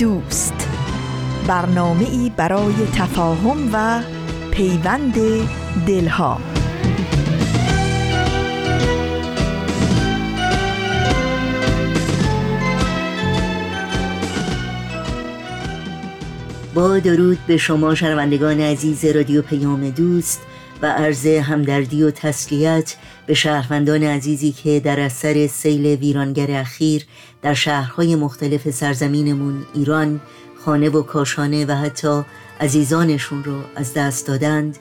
دوست. برنامه ای برای تفاهم و پیوند دلها. با درود به شما شنوندگان عزیز رادیو پیام دوست و عرض همدردی و تسلیت به شهروندان عزیزی که در اثر سیل ویرانگر اخیر در شهرهای مختلف سرزمینمون ایران خانه و کاشانه و حتی عزیزانشون رو از دست دادند.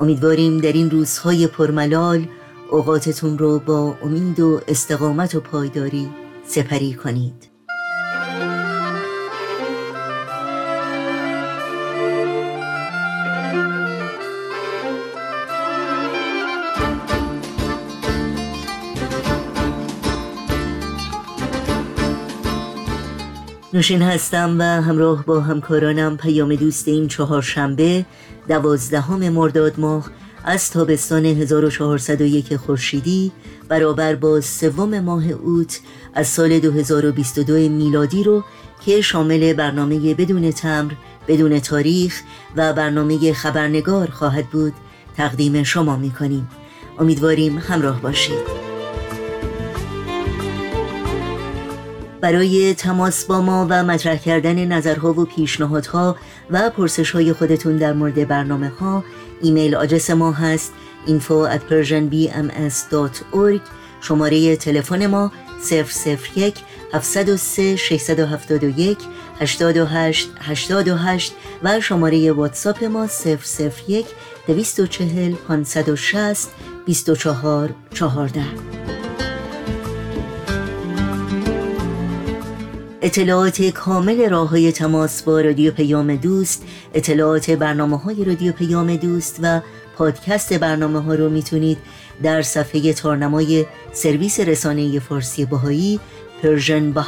امیدواریم در این روزهای پرملال اوقاتتون رو با امید و استقامت و پایداری سپری کنید. نوشین هستم و همراه با همکارانم پیام دوست این چهارشنبه دوازدهم مرداد ماه از تابستان 1401 خورشیدی برابر با سوم ماه اوت از سال 2022 میلادی رو که شامل برنامه بدون تمر بدون تاریخ و برنامه خبرنگار خواهد بود تقدیم شما می‌کنیم. امیدواریم همراه باشید. برای تماس با ما و مطرح کردن نظرها و پیشنهادها و پرسش های خودتون در مورد برنامه ها ایمیل آدرس ما هست info at persianbms.org شماره تلفن ما 001 703 671 828 828 و شماره واتساپ ما 001 240 560 24 14 اطلاعات کامل راه های تماس با رادیو پیام دوست اطلاعات برنامه های رادیو پیام دوست و پادکست برنامه ها رو می‌تونید در صفحه تارنمای سرویس رسانه فارسی بهایی Persian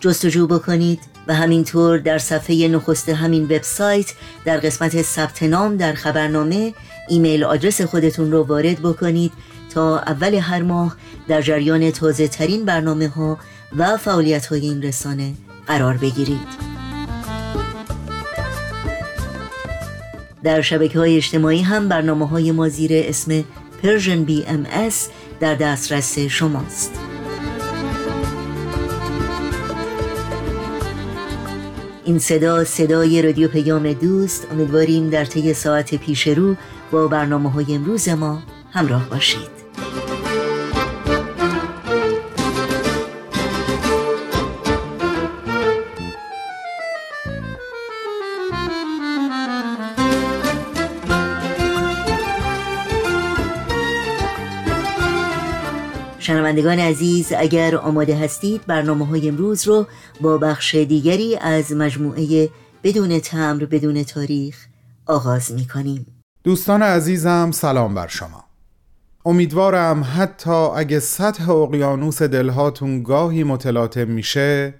جستجو بکنید و همینطور در صفحه نخست همین وبسایت در قسمت ثبت نام در خبرنامه ایمیل آدرس خودتون رو وارد بکنید تا اول هر ماه در جریان تازه ترین برنامه ها و فعالیت های این رسانه قرار بگیرید. در شبکه های اجتماعی هم برنامه های ما زیر اسم Persian BMS در دسترس شماست. این صدا صدای رادیو پیام دوست امیدواریم در طی ساعت پیش رو با برنامه های امروز ما همراه باشید. شنوندگان عزیز اگر آماده هستید برنامه های امروز رو با بخش دیگری از مجموعه بدون تمر بدون تاریخ آغاز می کنیم دوستان عزیزم سلام بر شما. امیدوارم حتی اگه سطح اقیانوس دلهاتون گاهی متلاطم میشه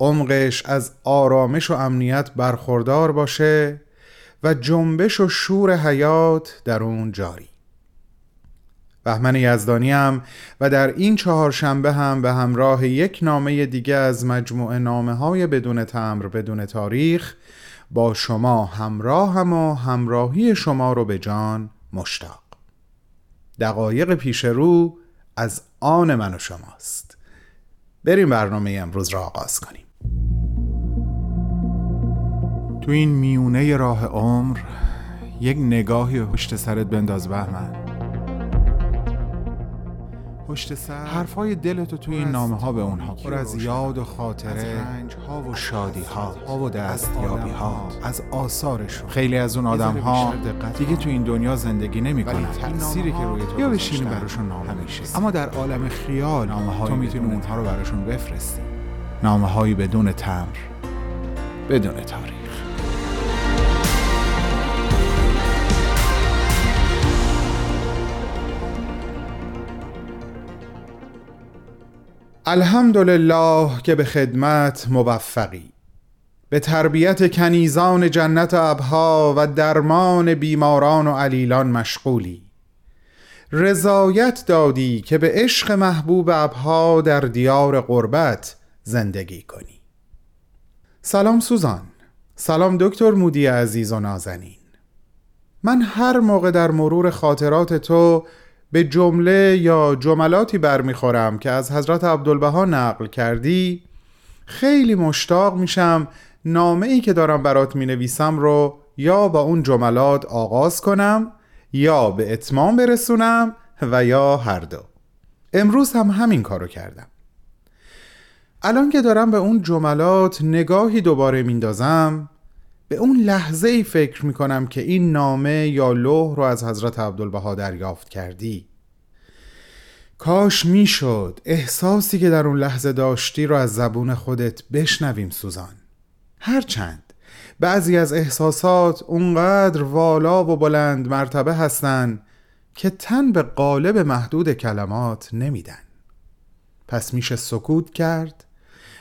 عمقش از آرامش و امنیت برخوردار باشه و جنبش و شور حیات در اون جاری. بهمن یزدانی هم و در این چهارشنبه هم به همراه یک نامه دیگه از مجموعه نامه های بدون تمر بدون تاریخ با شما همراه هم و همراهی شما رو به جان مشتاق. دقایق پیش رو از آن من و شماست. بریم برنامه امروز را آغاز کنیم. تو این میونه راه عمر یک نگاهی پشت سرت بنداز بهمن. پشت سر. حرفای دلتو توی این نامه ها به اونها پر از یاد و خاطره رنج ها و شادی ها و دستیابی ها از آثارشون. خیلی از اون آدم ها دیگه تو این دنیا زندگی نمی‌کنن تأثیری که روی تو یا بشینی براشون نامه میشه اما در عالم خیال نامه تو می‌تونی اونها رو براشون بفرستی. نامه هایی بدون تمر بدون تاریخ. الحمدلله که به خدمت موفقی. به تربیت کنیزان جنت ابها و درمان بیماران و علیلان مشغولی. رضایت دادی که به عشق محبوب ابها در دیار قربت زندگی کنی. سلام سوزان. سلام دکتر مودی عزیز و نازنین. من هر موقع در مرور خاطرات تو به جمله یا جملاتی برمیخورم که از حضرت عبدالبها نقل کردی خیلی مشتاق میشم نامه ای که دارم برات می نویسم رو یا با اون جملات آغاز کنم یا به اتمام برسونم و یا هر دو. امروز هم همین کارو کردم. الان که دارم به اون جملات نگاهی دوباره میندازم به اون لحظه ای فکر می کنم که این نامه یا لوح رو از حضرت عبدالبها دریافت کردی. کاش می‌شد احساسی که در اون لحظه داشتی رو از زبون خودت بشنویم سوزان. هرچند بعضی از احساسات اونقدر والا و بلند مرتبه هستن که تن به قالب محدود کلمات نمیدن. پس میشه سکوت کرد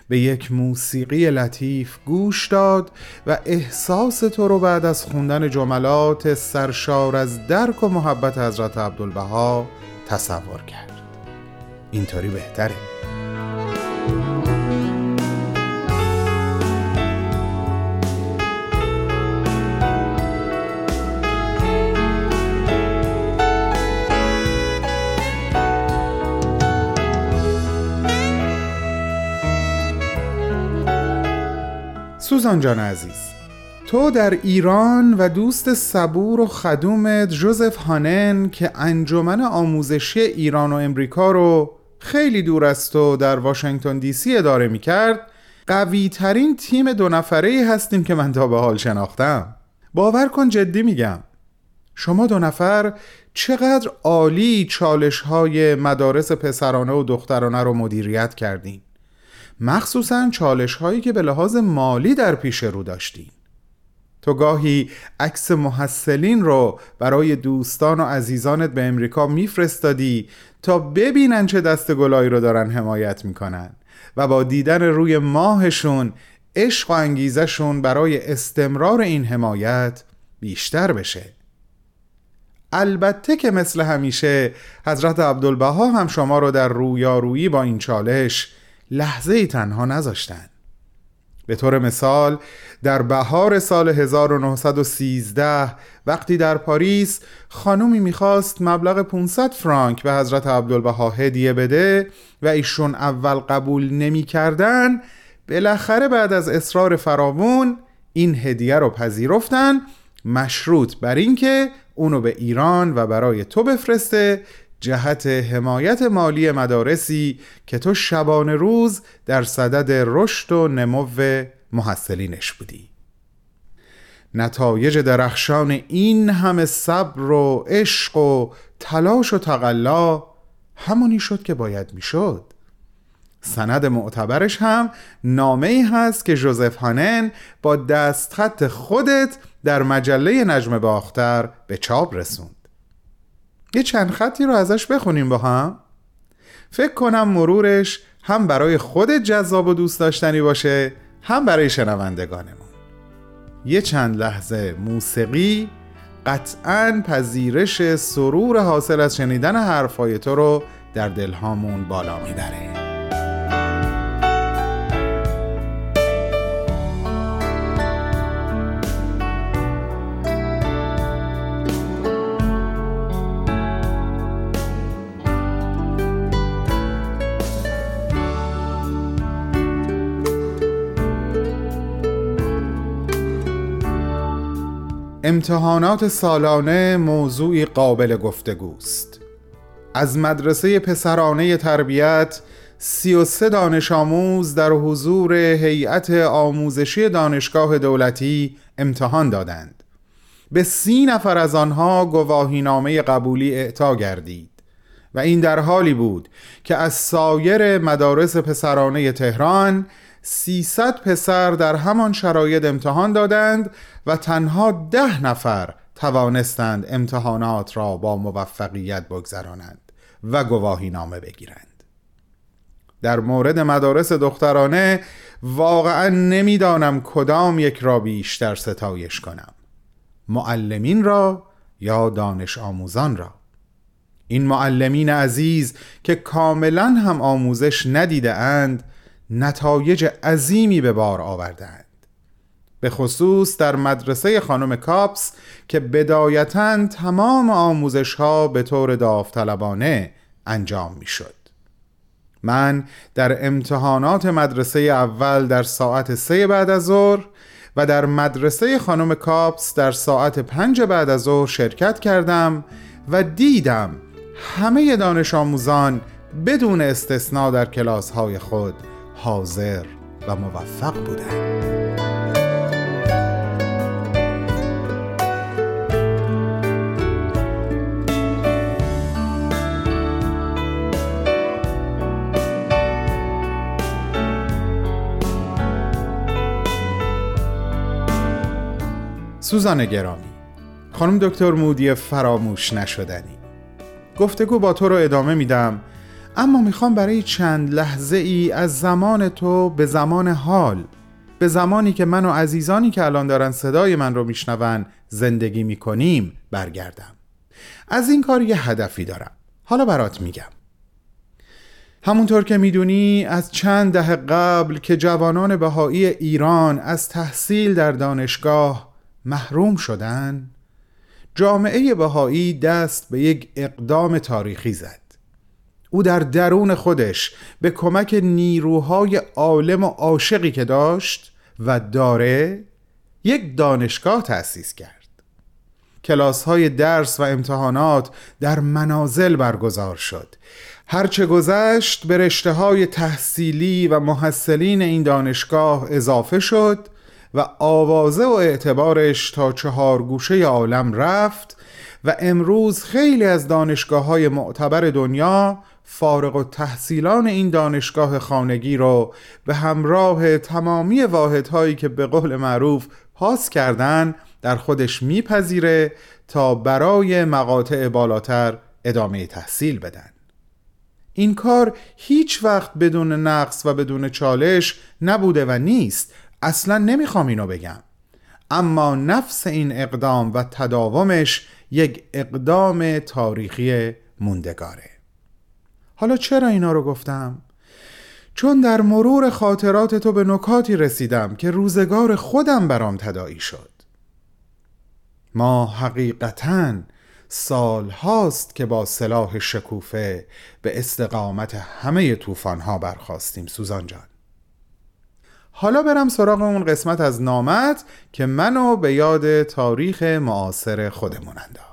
به یک موسیقی لطیف گوش داد و احساس تو رو بعد از خوندن جملات سرشار از درک و محبت حضرت عبدالبها تصور کرد. اینطوری بهتره. سوزان جان عزیز تو در ایران و دوست صبور و خدومت جوزف هانن که انجمن آموزشی ایران و امریکا رو خیلی دور است و در واشنگتن دی سی اداره می کرد قوی ترین تیم دو نفره هستیم که من تا به حال شناختم. باور کن جدی میگم شما دو نفر چقدر عالی چالش های مدارس پسرانه و دخترانه رو مدیریت کردین. مخصوصا چالش هایی که به لحاظ مالی در پیش رو داشتین. تو گاهی عکس محصلین رو برای دوستان و عزیزانت به امریکا میفرستادی تا ببینن چه دست گلایی رو دارن حمایت می‌کنن و با دیدن روی ماهشون عشق و انگیزشون برای استمرار این حمایت بیشتر بشه. البته که مثل همیشه حضرت عبدالبها هم شما رو در رویارویی با این چالش لحظه تنها نذاشتن. به طور مثال در بهار سال 1913 وقتی در پاریس خانومی می‌خواست مبلغ 500 فرانک به حضرت عبدالبها هدیه بده و ایشون اول قبول نمی‌کردن بالاخره بعد از اصرار فراوون این هدیه رو پذیرفتن مشروط بر اینکه اونو به ایران و برای تو بفرسته جهت حمایت مالی مدارسی که تو شبانه روز در صدد رشد و نمو محصلینش بودی. نتایج درخشان این همه صبر و عشق و تلاش و تقلا همونی شد که باید می‌شد. سند معتبرش هم نامه ای هست که جوزف هانن با دستخط خودت در مجله نجم باختر به چاپ رسوند. یه چند خطی رو ازش بخونیم با هم. فکر کنم مرورش هم برای خودت جذاب و دوست داشتنی باشه هم برای شنوندگانمون. یه چند لحظه موسیقی قطعا پذیرش سرور حاصل از شنیدن حرفای تو رو در دلهامون بالا می‌بره. امتحانات سالانه موضوعی قابل گفتگوست. از مدرسه پسرانه تربیت سی و سه دانش آموز در حضور هیئت آموزشی دانشگاه دولتی امتحان دادند. به سی نفر از آنها گواهینامه قبولی اعطا گردید و این در حالی بود که از سایر مدارس پسرانه تهران 300 پسر در همان شرایط امتحان دادند و تنها ده نفر توانستند امتحانات را با موفقیت بگذرانند و گواهی نامه بگیرند. در مورد مدارس دخترانه واقعا نمی‌دانم کدام یک را بیشتر ستایش کنم. معلمین را یا دانش آموزان را؟ این معلمین عزیز که کاملا هم آموزش ندیده اند نتایج عظیمی به بار آوردند به خصوص در مدرسه خانم کاپس که بدایتا تمام آموزش ها به طور داوطلبانه انجام می شد. من در امتحانات مدرسه اول در ساعت سه بعد از ظهر و در مدرسه خانم کاپس در ساعت پنج بعد از ظهر شرکت کردم و دیدم همه دانش آموزان بدون استثنا در کلاس های خود حاضر و موفق بودند. سوزان گرامی خانم دکتر مودی فراموش نشدنی گفتگو با تو رو ادامه میدم اما می‌خوام برای چند لحظه ای از زمان تو به زمان حال به زمانی که من و عزیزانی که الان دارن صدای من رو میشنون زندگی می‌کنیم برگردم. از این کار یه هدفی دارم. حالا برات میگم. همونطور که می‌دونی از چند دهه قبل که جوانان بهایی ایران از تحصیل در دانشگاه محروم شدن جامعه بهایی دست به یک اقدام تاریخی زد. او در درون خودش به کمک نیروهای عالم و عاشقی که داشت و داره یک دانشگاه تأسیس کرد. کلاس های درس و امتحانات در منازل برگزار شد. هرچه گذشت به رشته های تحصیلی و محصلین این دانشگاه اضافه شد و آوازه و اعتبارش تا چهار گوشه عالم رفت و امروز خیلی از دانشگاه های معتبر دنیا فارغ و تحصیلان این دانشگاه خانگی رو به همراه تمامی واحدهایی که به قول معروف پاس کردن در خودش میپذیره تا برای مقاطع بالاتر ادامه تحصیل بدن. این کار هیچ وقت بدون نقص و بدون چالش نبوده و نیست. اصلا نمی‌خوام اینو بگم. اما نفس این اقدام و تداومش یک اقدام تاریخی موندگاره. حالا چرا اینا رو گفتم؟ چون در مرور خاطرات تو به نکاتی رسیدم که روزگار خودم برام تدایی شد. ما حقیقتا سال هاست که با سلاح شکوفه به استقامت همه طوفان برخواستیم سوزان جان. حالا برم سراغ اون قسمت از نامت که منو به یاد تاریخ معاصر خودمون انداخت.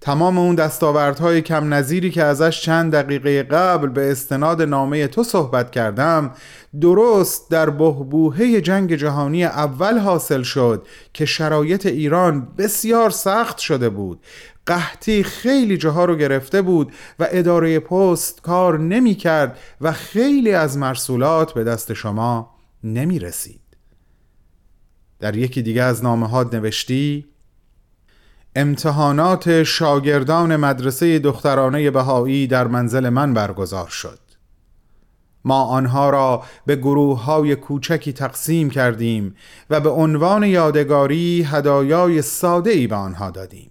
تمام اون دستاوردهای کم نظیری که ازش چند دقیقه قبل به استناد نامه تو صحبت کردم درست در بهبوهه جنگ جهانی اول حاصل شد که شرایط ایران بسیار سخت شده بود. قحطی خیلی جاها رو گرفته بود و اداره پست کار نمی کرد و خیلی از مرسولات به دست شما نمی رسید. در یکی دیگه از نامه نوشتی امتحانات شاگردان مدرسه دخترانه بهایی در منزل من برگزار شد. ما آنها را به گروه های کوچکی تقسیم کردیم و به عنوان یادگاری هدایای ساده ای به آنها دادیم.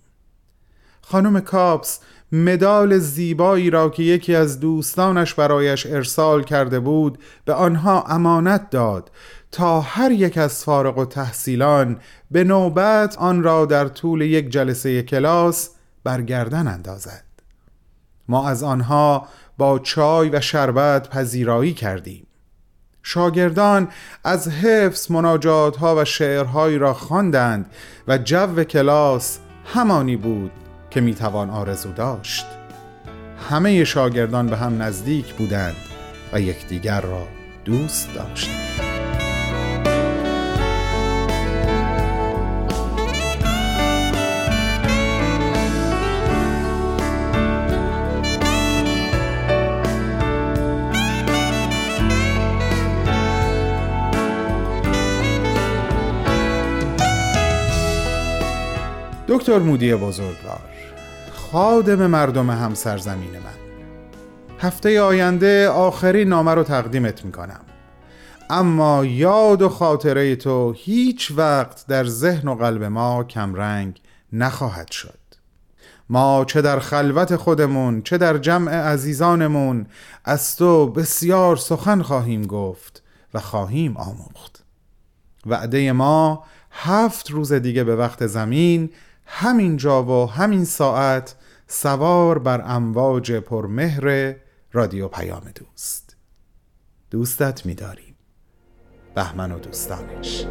خانم کاپس مدال زیبایی را که یکی از دوستانش برایش ارسال کرده بود به آنها امانت داد تا هر یک از فارغ و تحصیلان به نوبت آن را در طول یک جلسه کلاس برگردن اندازد. ما از آنها با چای و شربت پذیرایی کردیم. شاگردان از حفظ مناجات ها و شعرهایی را خواندند و جو کلاس همانی بود که می‌توان آرزو داشت. همه شاگردان به هم نزدیک بودند و یکدیگر را دوست داشتند دکتر مودی بزرگوار خادم مردم هم سرزمین من. هفته آینده آخرین نامه رو تقدیمت می‌کنم. اما یاد و خاطره تو هیچ وقت در ذهن و قلب ما کمرنگ نخواهد شد. ما چه در خلوت خودمون چه در جمع عزیزانمون از تو بسیار سخن خواهیم گفت و خواهیم آموخت. وعده ما هفت روز دیگه به وقت زمین همین جا و همین ساعت سوار بر امواج پرمهر رادیو پیام دوست. دوستت می‌داریم. بهمن و دوستانش.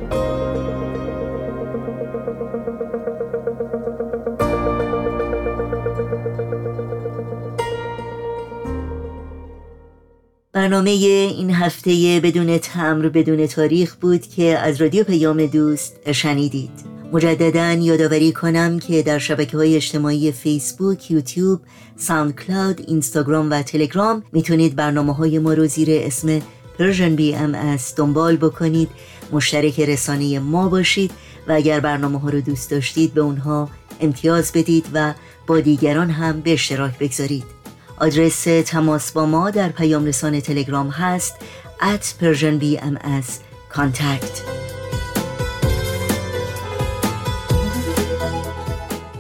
برنامه این هفته بدون تمبر بدون تاریخ بود که از رادیو پیام دوست شنیدید. مجددا یادآوری کنم که در شبکه های اجتماعی فیسبوک، یوتیوب، ساوند کلاود، اینستاگرام و تلگرام می‌تونید برنامه های ما رو زیر اسم Persian BM دنبال بکنید. مشترک رسانه ما باشید و اگر برنامه ها رو دوست داشتید به اونها امتیاز بدید و با دیگران هم به اشتراک بگذارید. آدرس تماس با ما در پیام رسان تلگرام هست at persianbms contact.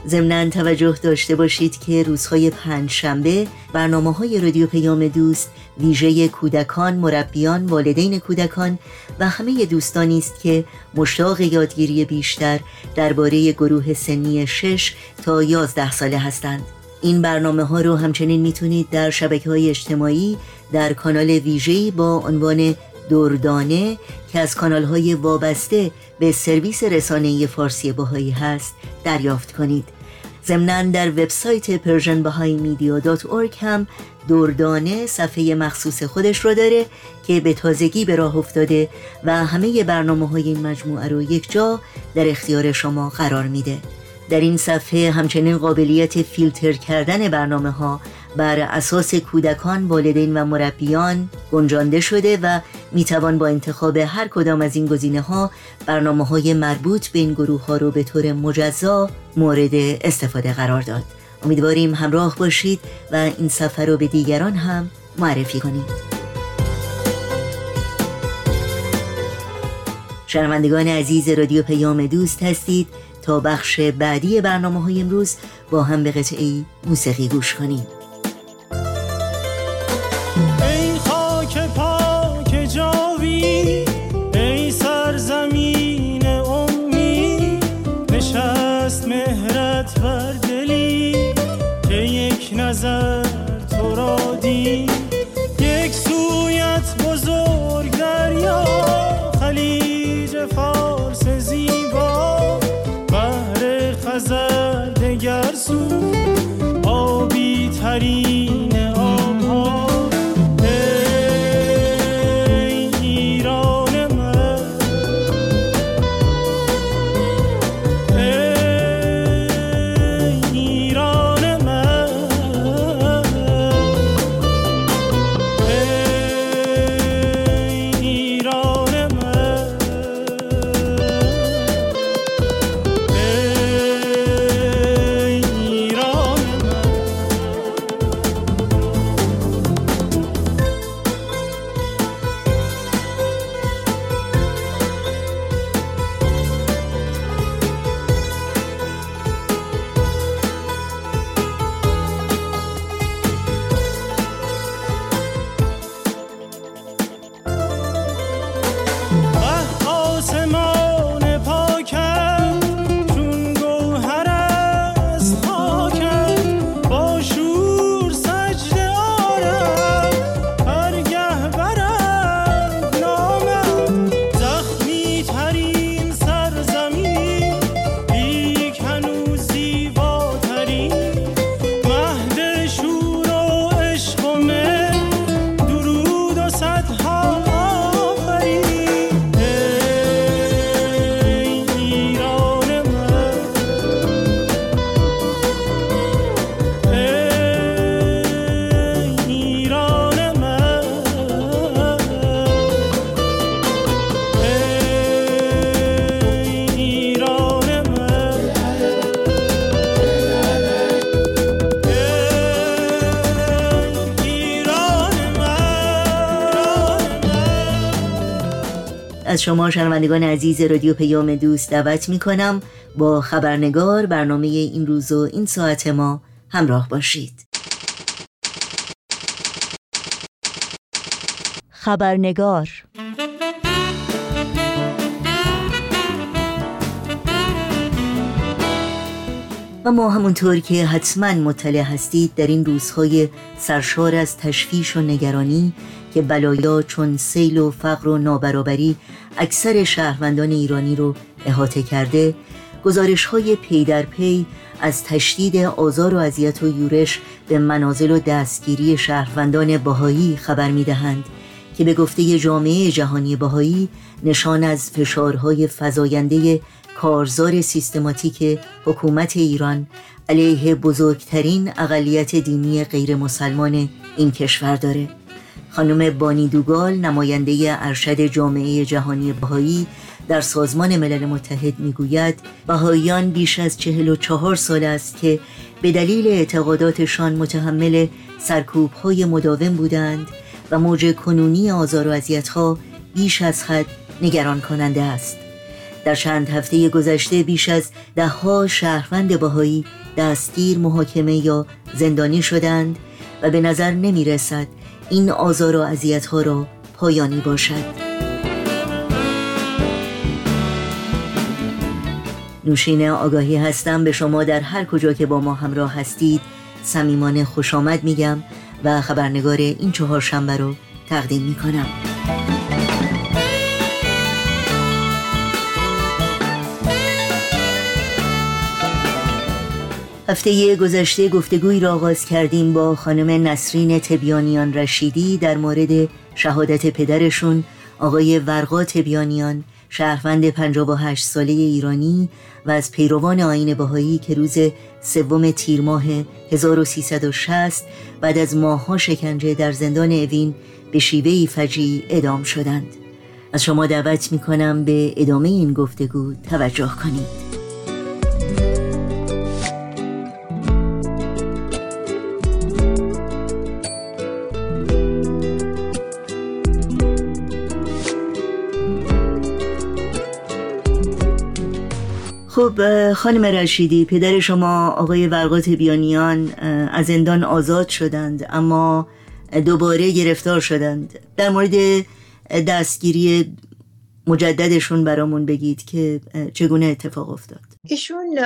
ضمنا توجه داشته باشید که روزهای پنج شنبه برنامه های رادیو پیام دوست ویژه کودکان، مربیان، والدین کودکان و همه دوستانی است که مشتاق یادگیری بیشتر درباره گروه سنی 6 تا 11 ساله هستند. این برنامه ها رو همچنین می‌تونید در شبکه های اجتماعی در کانال ویژه‌ای با عنوان دردانه که از کانال های وابسته به سرویس رسانه فارسی باهایی هست دریافت کنید ضمنا در وبسایت persianbahaimedia.org هم دردانه صفحه مخصوص خودش رو داره که به تازگی به راه افتاده و همه برنامه های این مجموعه رو یک جا در اختیار شما قرار میده. در این صفحه همچنین قابلیت فیلتر کردن برنامه ها بر اساس کودکان، والدین و مربیان گنجانده شده و می‌توان با انتخاب هر کدام از این گزینه ها برنامه های مربوط به این گروه ها رو به طور مجزا مورد استفاده قرار داد. امیدواریم همراه باشید و این سفر رو به دیگران هم معرفی کنید. شنوندگان عزیز رادیو پیام دوست هستید تا بخش بعدی برنامه های امروز با هم به قطعی موسیقی گوش کنیم. Maria. شما شنوندگان عزیز رادیو پیام دوست دعوت می کنم با خبرنگار برنامه این روز و این ساعت ما همراه باشید. خبرنگار و ما همونطور که حتما مطلع هستید در این روزهای سرشار از تشویش و نگرانی که بلایا چون سیل و فقر و نابرابری اکثر شهروندان ایرانی رو احاطه کرده گزارش های پی در پی از تشدید آزار و اذیت و یورش به منازل و دستگیری شهروندان باهایی خبر می‌دهند که به گفته جامعه جهانی باهایی نشان از فشارهای فزاینده کارزار سیستماتیک حکومت ایران علیه بزرگترین اقلیت دینی غیر مسلمان این کشور داره. خانم بانی دوگال نماینده ارشد جامعه جهانی بهایی در سازمان ملل متحد می‌گوید بهاییان بیش از چهل و چهار سال است که به دلیل اعتقاداتشان متحمل سرکوب های مداوم بودند و موج کنونی آزار و ها بیش از حد نگران کننده است. در چند هفته گذشته بیش از دهها شهروند بهایی دستگیر محاکمه یا زندانی شدند و به نظر نمی رسد این آزار و عذیت ها را پایانی باشد. نوشین آگاهی هستم به شما در هر کجا که با ما همراه هستید. صمیمانه خوش آمد میگم و خبرنگار این چهار شنبه رو تقدیم می‌کنم. هفته گذشته گفتگوی را آغاز کردیم با خانم نسرین تبیانیان رشیدی در مورد شهادت پدرشون آقای ورقا تبیانیان شهروند 58 ساله ایرانی و از پیروان آین بهایی که روز سوم تیر ماه 1360 بعد از ماهها شکنجه در زندان اوین به شیوهی فجی ادام شدند. از شما دعوت می کنم به ادامه این گفتگو توجه کنید. خب خانم رشیدی پدر شما آقای ورقات بیانیان از زندان آزاد شدند اما دوباره گرفتار شدند. در مورد دستگیری مجددشون برامون بگید که چگونه اتفاق افتاد. ایشون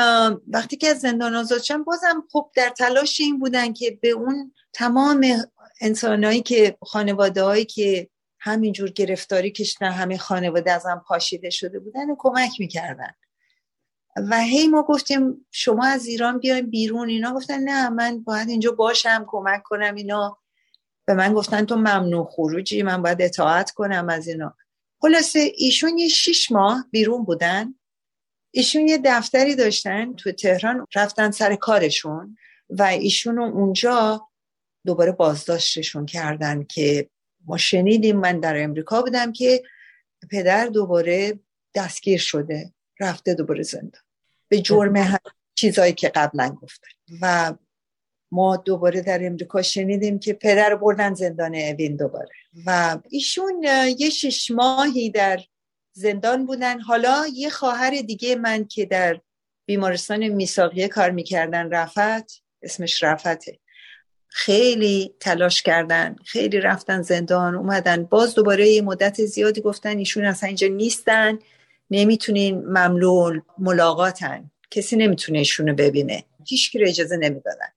وقتی که از زندان آزاد شدن بازم خب در تلاش این بودن که به اون تمام انسانهایی که خانواده هایی که همینجور گرفتاری کشیدن همه خانواده ازم پاشیده شده بودن و کمک می‌کردن. و هی ما گفتیم شما از ایران بیاین بیرون. اینا گفتن نه من باید اینجا باشم کمک کنم اینا. به من گفتن تو ممنوع خروجی من باید اطاعت کنم از اینا. خلاصه ایشون یه شیش ماه بیرون بودن. ایشون یه دفتری داشتن تو تهران رفتن سر کارشون و ایشون اونجا دوباره بازداشتشون کردن که ما شنیدیم من در امریکا بودم که پدر دوباره دستگیر شده. رفته دوباره زندان. به جرم هم چیزایی که قبلا گفتن و ما دوباره در امریکا شنیدیم که پدر بردن زندان اوین دوباره. و ایشون یه شش ماهی در زندان بودن. حالا یه خواهر دیگه من که در بیمارستان میساقیه کار می‌کردن رفت اسمش رفته. خیلی تلاش کردن خیلی رفتن زندان اومدن. باز دوباره یه مدت زیادی گفتن ایشون اصلا اینجا نیستن. نمی‌تونین مملول ملاقاتن. کسی نمی‌تونه ایشونو ببینه. هیچ کی اجازه نمی‌دادن.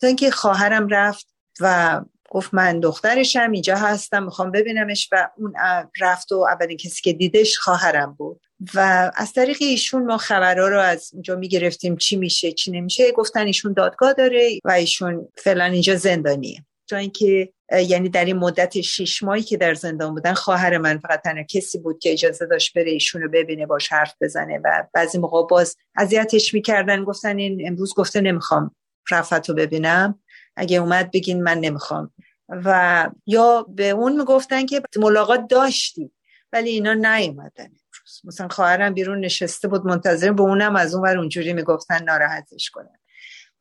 تا اینکه خواهرم رفت و گفت من دخترشم اینجا هستم می‌خوام ببینمش و اون رفت و اولین کسی که دیدش خواهرم بود. و از طریق ایشون ما خبرها رو از اونجا می‌گرفتیم. چی میشه چی نمیشه. گفتن ایشون دادگاه داره و ایشون فعلا اینجا زندانیه. تا اینکه یعنی در این مدت شیش ماهی که در زندان بودن خواهر من فقط تنها کسی بود که اجازه داشت بره ایشون رو ببینه باش حرف بزنه. و بعضی موقع باز اذیتش می‌کردن گفتن این امروز گفته نمی‌خوام رفت رو ببینم. اگه اومد بگین من نمی‌خوام. و یا به اون می‌گفتن که ملاقات داشتی ولی اینا نیومدن امروز. مثلا خواهرم بیرون نشسته بود منتظر به اونم از اون ور اونجوری می‌گفتن ناراحتش کنن.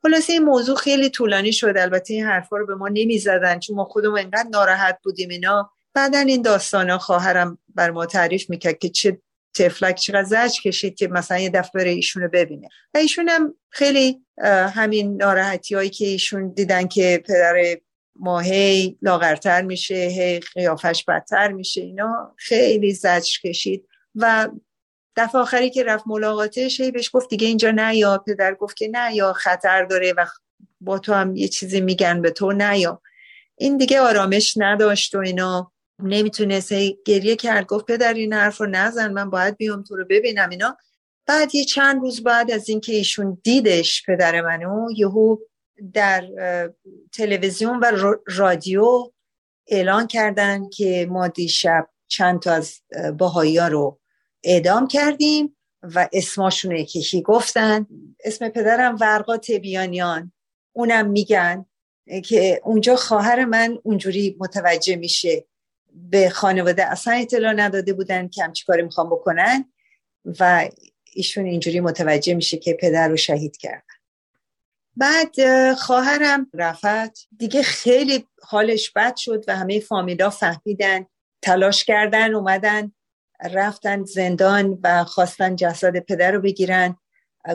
خلاصه این موضوع خیلی طولانی شد. البته این حرفا رو به ما نمی‌زدن چون ما خودمون انقدر ناراحت بودیم اینا. بعدا این داستان خواهرم بر ما تعریف می‌کرد که چه تفلک چقدر زج کشید که مثلا یه دفعه بره ایشون رو ببینه. و ایشون هم خیلی همین ناراحتی هایی که ایشون دیدن که پدر ما هی لاغرتر میشه هی قیافش بدتر میشه اینا خیلی زجر کشید. و دفعه آخری که رفت ملاقاتش هی بهش گفت دیگه اینجا نه یا پدر گفت که نه یا خطر داره و با تو هم یه چیزی میگن به تو نه یا. این دیگه آرامش نداشت و اینا. نمی‌تونست گریه کرد گفت پدر این حرف رو نزن من باید بیام تو رو ببینم اینا. بعد یه چند روز بعد از اینکه ایشون دیدش پدر منو یهو در تلویزیون و رادیو اعلان کردن که ما دیشب چند تا از باهایی ها رو اعدام کردیم و اسماشون یکی گفتن. اسم پدرم ورقا تبیانیان. اونم میگن که اونجا خواهر من اونجوری متوجه میشه. به خانواده اصلا اطلاع نداده بودن که هم چی کاری می‌خوام بکنن و ایشون اینجوری متوجه میشه که پدر رو شهید کردن. بعد خواهرم رفت. دیگه خیلی حالش بد شد و همه فامیلا فهمیدن تلاش کردن اومدن. رفتن زندان و خواستن جسد پدر رو بگیرن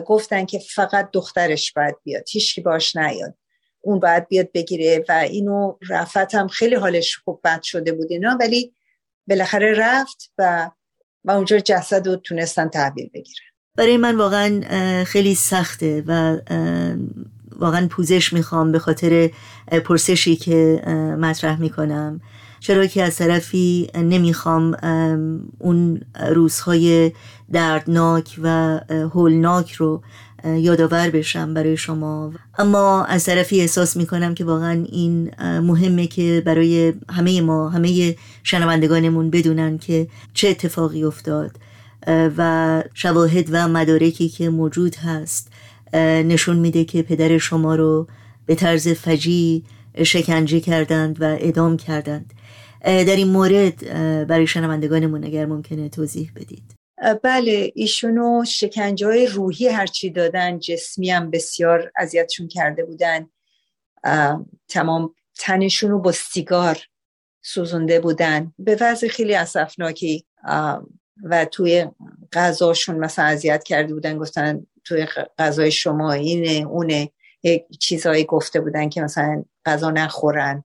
گفتن که فقط دخترش باید بیاد هیچکی باش نیاد. اون باید بیاد بگیره و اینو رفت هم خیلی حالش خوب بد شده بود اینا ولی بالاخره رفت و و اونجا جسد رو تونستن تحویل بگیرن. برای من واقعا خیلی سخته و واقعا پوزش می‌خوام به خاطر پرسشی که مطرح می‌کنم. چرا که از طرفی نمی‌خوام اون روزهای دردناک و هولناک رو یادآور بشم برای شما. اما از طرفی احساس می‌کنم که واقعا این مهمه که برای همه ما همه شنوندگانمون بدونن که چه اتفاقی افتاد و شواهد و مدارکی که موجود هست نشون میده که پدر شما رو به طرز فجی شکنجه کردند و ادام کردند. در این مورد برای شنوندگانمون اگر ممکنه توضیح بدید. بله ایشونو شکنجه های روحی هرچی دادن جسمی هم بسیار اذیتشون کرده بودن. تمام تنشون رو با سیگار سوزونده بودن. به وضع خیلی اصفناکی و توی غذاشون مثلا اذیت کرده بودن گفتن توی غذای شما اینه اونه. چیزهایی گفته بودن که مثلا غذا نخورن.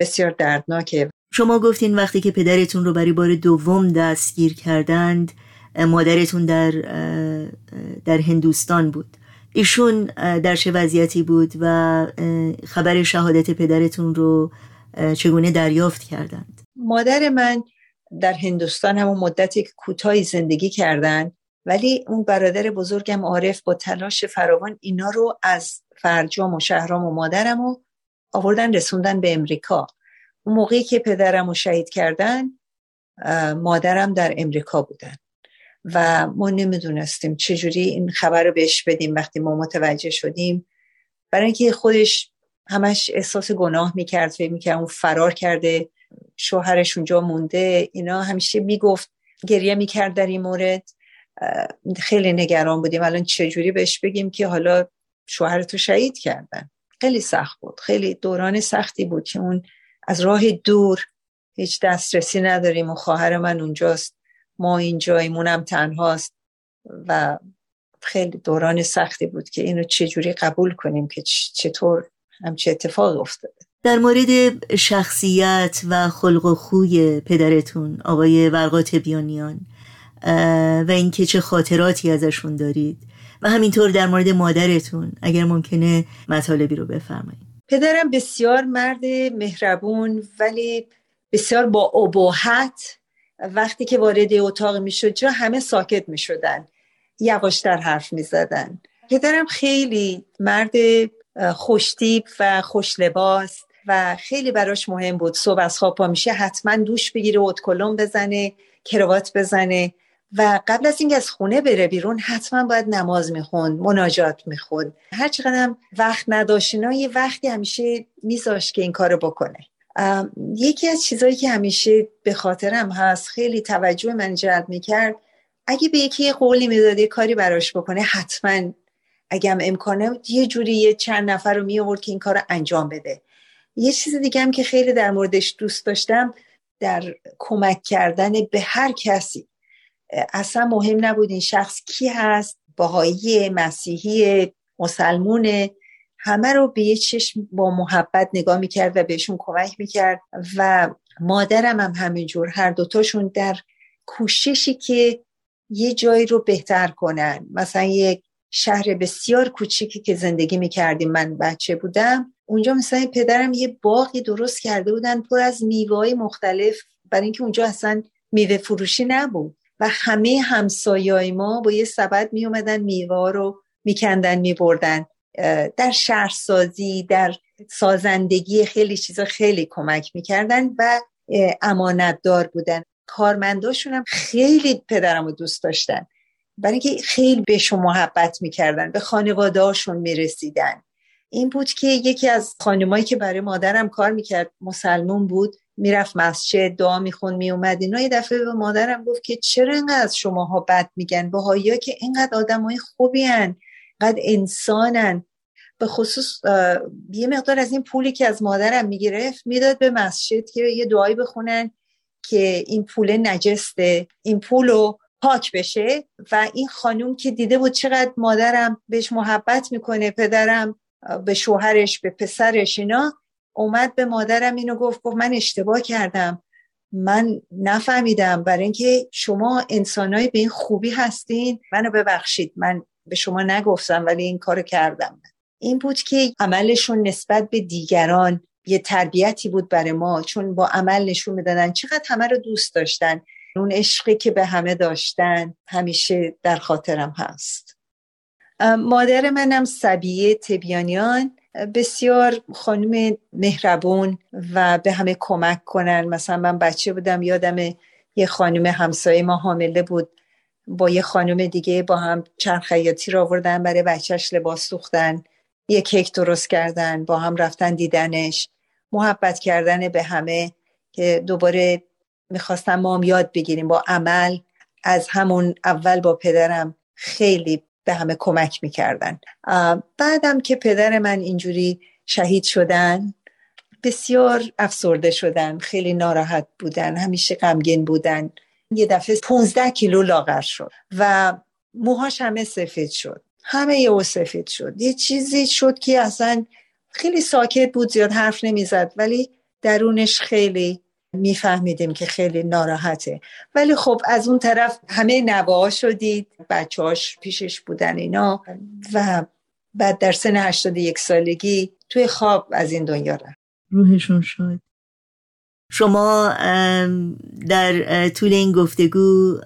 بسیار دردناکه. شما گفتین وقتی که پدرتون رو برای بار دوم دستگیر کردند مادرتون در در هندوستان بود. ایشون در چه وضعیتی بود و خبر شهادت پدرتون رو چگونه دریافت کردند؟ مادر من در هندوستان همون مدت کوتاهی زندگی کردن ولی اون برادر بزرگم عارف با تلاش فراوان اینا رو از فرجام و شهرام و مادرم رو آوردن رسوندن به امریکا. اون موقعی که پدرم رو شهید کردن مادرم در امریکا بودن. و ما نمی‌دونستیم چجوری این خبر رو بهش بدیم وقتی ما متوجه شدیم. برای اینکه خودش همش احساس گناه می‌کرد فکر می‌کرد اون فرار کرده شوهرش اونجا مونده اینا همیشه می‌گفت گریه می‌کرد در این مورد. خیلی نگران بودیم. الان چجوری بهش بگیم که حالا شوهرتو شهید کردن؟ خیلی سخت بود. خیلی دوران سختی بود که اون از راه دور هیچ دسترسی نداریم و خواهر من اونجاست. ما اینجایمونم تنهاست و خیلی دوران سختی بود که اینو چجوری قبول کنیم که چطور همچه اتفاق افتاده. در مورد شخصیت و خلق و خوی پدرتون آقای ورقات بیانیان و اینکه چه خاطراتی ازشون دارید. و همینطور در مورد مادرتون اگر ممکنه مطالبی رو بفرمایید. پدرم بسیار مرد مهربون ولی بسیار با ابهت وقتی که وارد اتاق می شد جا همه ساکت می شدن یواشتر حرف می زدن پدرم خیلی مرد خوشتیب و خوش لباس و خیلی براش مهم بود. صبح از خواب پا میشه حتما دوش بگیره اتکلم بزنه کروات بزنه. و قبل از اینکه از خونه بره بیرون حتما باید نماز می‌خوند مناجات می‌خوند هر چقدر وقت نداشت یه وقتی همیشه میذاشت که این کارو بکنه. یکی از چیزهایی که همیشه به خاطرم هست خیلی توجه من جلب می‌کرد اگه به یکی قولی می‌داده کاری براش بکنه حتما اگه هم امکانه یه جوری یه چند نفر رو می که این کار رو انجام بده. یه چیز دیگه هم که خیلی در موردش دوست داشتم در کمک کردن به هر کسی اصلا مهم نبود این شخص کی هست باهایی مسیحی مسلمونه همه رو به یه چشم با محبت نگاه می‌کرد و بهشون کمک می‌کرد و مادرم هم همینجور هر دوتاشون در کوششی که یه جایی رو بهتر کنن. مثلا یک شهر بسیار کوچیکی که زندگی می‌کردیم من بچه بودم اونجا مثلا پدرم یه باقی درست کرده بودن پر از میوه مختلف برای اینکه اونجا اصلا میوه فروشی نبود. و همه همسایای ما با یه سبد می اومدن میوه رو میکندن میبردن. در شهرسازی در سازندگی خیلی چیزا خیلی کمک می‌کردن و امانتدار بودن. کارمنداشون هم خیلی پدرم رو دوست داشتن. برای اینکه خیلی بهشون محبت می‌کردن به خانواده هاشون می‌رسیدن. این بود که یکی از خانمایی که برای مادرم کار می‌کرد مسلمون بود. می‌رفت مسجد دعا میخون میومد اینا یه دفعه به مادرم گفت که چرا انقدر از شماها بد میگن؟ ها که اینقدر آدمای خوبی هن قد انسانن به خصوص یه مقدار از این پولی که از مادرم می‌گرفت می‌داد به مسجد که یه دعایی بخونن که این پول نجسته این پول رو پاک بشه. و این خانوم که دیده بود چقدر مادرم بهش محبت می‌کنه پدرم به شوهرش به پسرش اینا اومد به مادرم اینو گفت گفت من اشتباه کردم. من نفهمیدم. برای اینکه شما انسانای به این خوبی هستین. منو ببخشید. من به شما نگفتم ولی این کارو کردم. این بود که عملشون نسبت به دیگران یه تربیتی بود برای ما. چون با عمل نشون می‌دادن چقدر همه رو دوست داشتن. اون عشقی که به همه داشتن همیشه در خاطرم هست. مادر منم سبیه تبیانیان. بسیار خانم مهربون و به همه کمک کنن. مثلا من بچه بودم یادم یه خانم همسایه ما حامله بود. با یه خانم دیگه با هم چند خیاطی را آوردن برای بچهش لباس سوختن. یه کیک درست کردن با هم رفتن دیدنش. محبت کردن به همه که دوباره می‌خواستم ما هم یاد بگیریم. با عمل از همون اول با پدرم خیلی به همه کمک می‌کردن. بعدم که پدر من اینجوری شهید شدن بسیار افسرده شدن خیلی ناراحت بودن همیشه غمگین بودن. یه دفعه 15 کیلو لاغر شد و موهاش همه سفید شد. همه یه سفید شد. یه چیزی شد که اصلا خیلی ساکت بود زیاد حرف نمی‌زد ولی درونش خیلی میفهمیدیم که خیلی ناراحته. ولی خب از اون طرف همه نواه شدید بچهاش پیشش بودن اینا و بعد در سن 81 سالگی توی خواب از این دنیا رفت. روحشون شد. شما در طول این گفتگو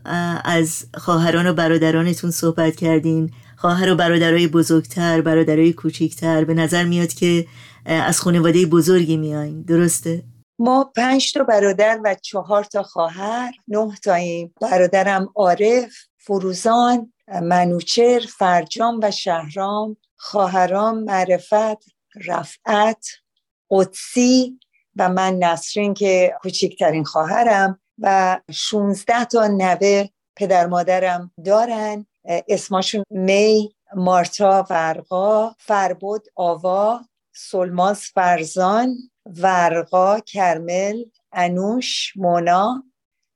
از خواهران و برادرانتون صحبت کردین. خواهر و برادرای بزرگتر برادرای کوچیکتر. به نظر میاد که از خانواده بزرگی میایین. درسته؟ ما پنج تا برادر و چهار تا خواهر نه تاییم. برادرم عارف فروزان منوچر فرجام و شهرام خواهرام معرفت رفعت قدسی و من نسرین که کوچکترین خواهرم و 16 تا نوه پدر مادرم دارن. اسماشون می مارتا ورقا فربود آوا سلماز فرزان ورقا کرمل انوش مونا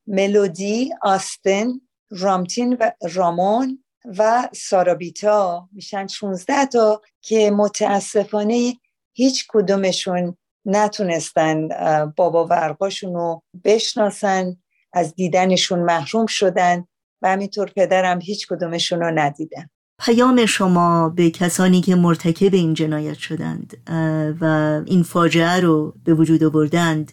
ملودی آستن رامتین و رامون و سارابیتا میشن 16 تا که متاسفانه هیچ کدومشون نتونستن بابا ورقاشون رو بشناسن از دیدنشون محروم شدن و همینطور پدرم هیچ کدومشون رو ندیدن. پیام شما به کسانی که مرتکب این جنایت شدند و این فاجعه رو به وجود آوردند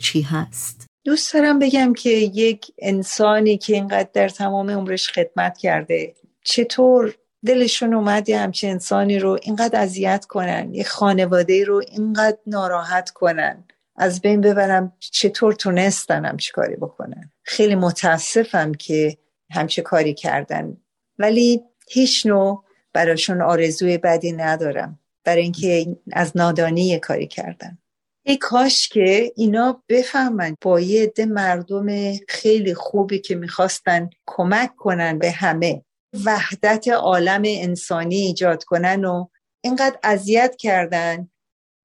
چی هست؟ دوست دارم بگم که یک انسانی که اینقدر در تمام عمرش خدمت کرده چطور دلشون اومد یه همچین انسانی رو اینقدر اذیت کنن یه خانواده رو اینقدر ناراحت کنن از بین ببرم چطور تونستنم چیکاری بکنن خیلی متاسفم که همچه کاری کردن ولی هیچ نوع براشون آرزوی بدی ندارم. برای اینکه از نادانی کاری کردن. ای کاش که اینا بفهمن با یه عده مردم خیلی خوبی که می‌خواستن کمک کنن به همه وحدت عالم انسانی ایجاد کنن و اینقدر اذیت کردن.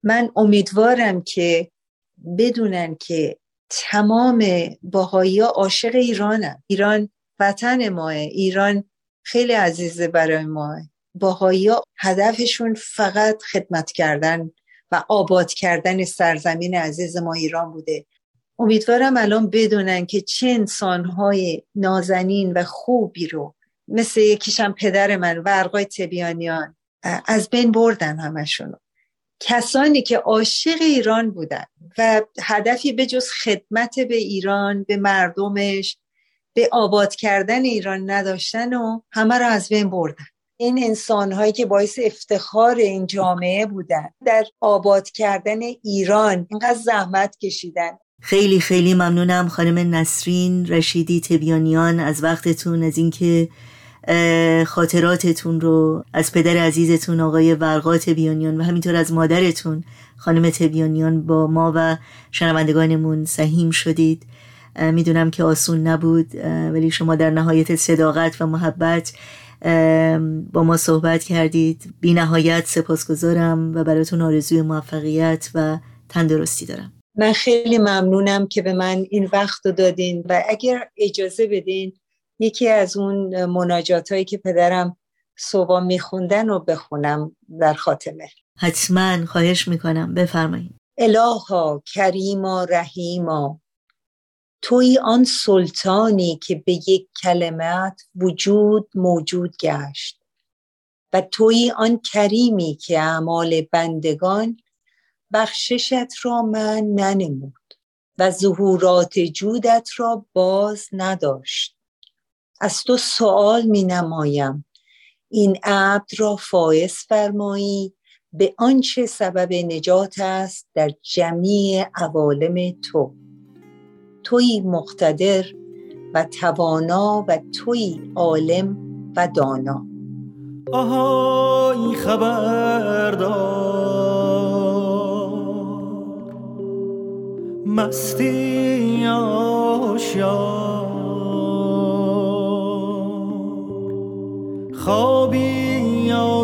من امیدوارم که بدونن که تمام باهایی عاشق ایرانن. ایران وطن ماه ایران خیلی عزیزه برای ما. باهایی هدفشون فقط خدمت کردن و آباد کردن سرزمین عزیز ما ایران بوده. امیدوارم الان بدونن که چه انسانهای نازنین و خوبی رو مثل یکیشم پدر من ورقای تبیانیان از بین بردن همشونو. کسانی که عاشق ایران بودن و هدفی به جز خدمت به ایران به مردمش به آباد کردن ایران نداشتن و همه رو از بین بردن. این انسان هایی که باعث افتخار این جامعه بودن در آباد کردن ایران اینقدر زحمت کشیدن. خیلی خیلی ممنونم خانم نسرین رشیدی تبیانیان از وقتتون از اینکه خاطراتتون رو از پدر عزیزتون آقای ورقا تبیانیان و همینطور از مادرتون خانم تبیانیان با ما و شنوندگانمون سهیم شدید. می‌دونم که آسون نبود ولی شما در نهایت صداقت و محبت با ما صحبت کردید. بی نهایت سپاسگزارم و براتون آرزوی موفقیت و تندرستی دارم. من خیلی ممنونم که به من این وقت رو دادین و اگر اجازه بدین یکی از اون مناجات هایی که پدرم صبح میخوندن رو بخونم در خاتمه. حتما خواهش می‌کنم. بفرمایید. الها کریما رحیما. توی آن سلطانی که به یک کلمت وجود موجود گشت و توی آن کریمی که اعمال بندگان بخششت را من ننمود و ظهورات جودت را باز نداشت. از تو سوال می نمایم. این عبد را فائز فرمایی. به آنچه سبب نجات است در جمیع عوالم تو. توی مقتدر و توانا و توی عالم و دانا. آهای خبردار. مستی آشیار خوابی یا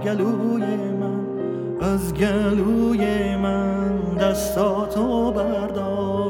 از گلوی من از گلوی من دستاتو بردار.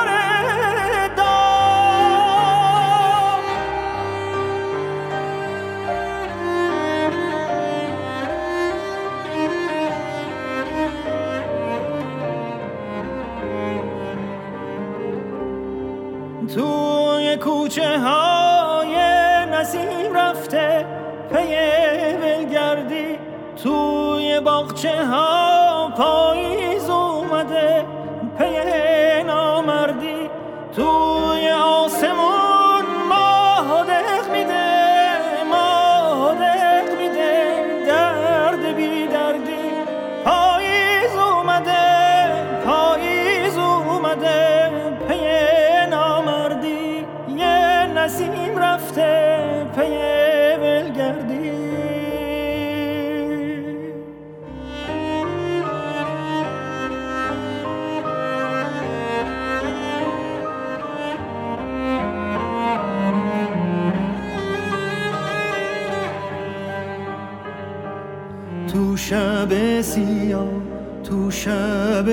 کوچه های نسیم رفته پی ولگردی توی باغچه ها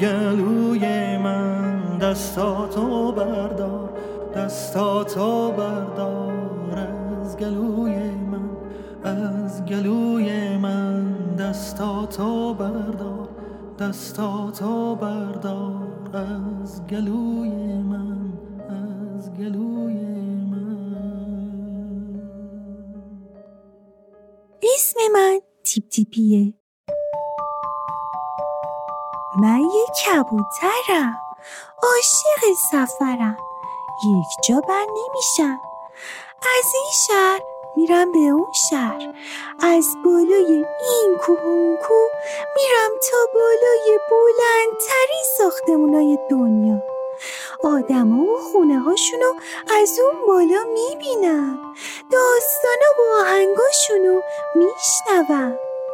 گلوی من دستاتو بردار دستاتو بردار. از گلوی من از گلوی من دستاتو بردار دستاتو بردار. از گلوی من از گلوی من. اسم من تیپ تیپیه. من یه کبوترم. عاشق سفرم. یک جا بر نمیشم. از این شهر میرم به اون شهر. از بالای این کوه اون کوه میرم تا بالای بلندترین ساختمونای دنیا. آدما و خونه هاشونو از اون بالا می‌بینم. داستانا و آهنگاشونو میشنوم.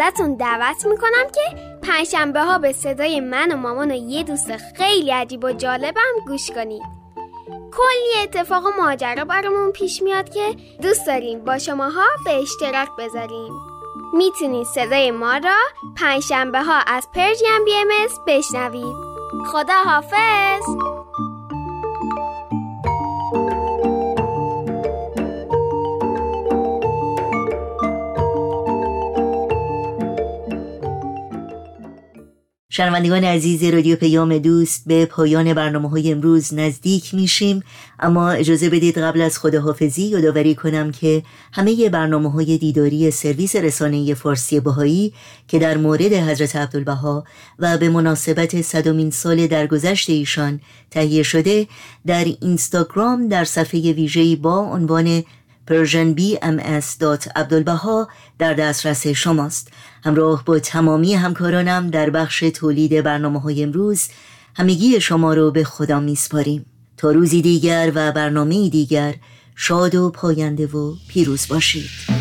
ازتون دعوت می‌کنم که پنجشنبه ها به صدای من و مامان و یه دوست خیلی عجیب و جالبم گوش کنید. کلی اتفاق و ماجرا برامون پیش میاد که دوست داریم با شماها به اشتراک بذاریم. می‌تونید صدای ما را پنجشنبه ها از پرژیم بی ام بشنوید. خدا حافظ شنوندگان عزیز رادیو پیام دوست به پایان برنامه های امروز نزدیک میشیم. اما اجازه بدید قبل از خداحافظی یادآوری کنم که همه برنامه های دیداری سرویس رسانه فارسی بهایی که در مورد حضرت عبدالبها و به مناسبت صدومین سال درگذشت ایشان تهیه شده در اینستاگرام در صفحه ویژه‌ای با عنوان persianbms.abdulbaha در دسترس شماست. همراه با تمامی همکارانم در بخش تولید برنامه های امروز همگی شما رو به خدا میسپاریم. تا روزی دیگر و برنامه دیگر شاد و پاینده و پیروز باشید.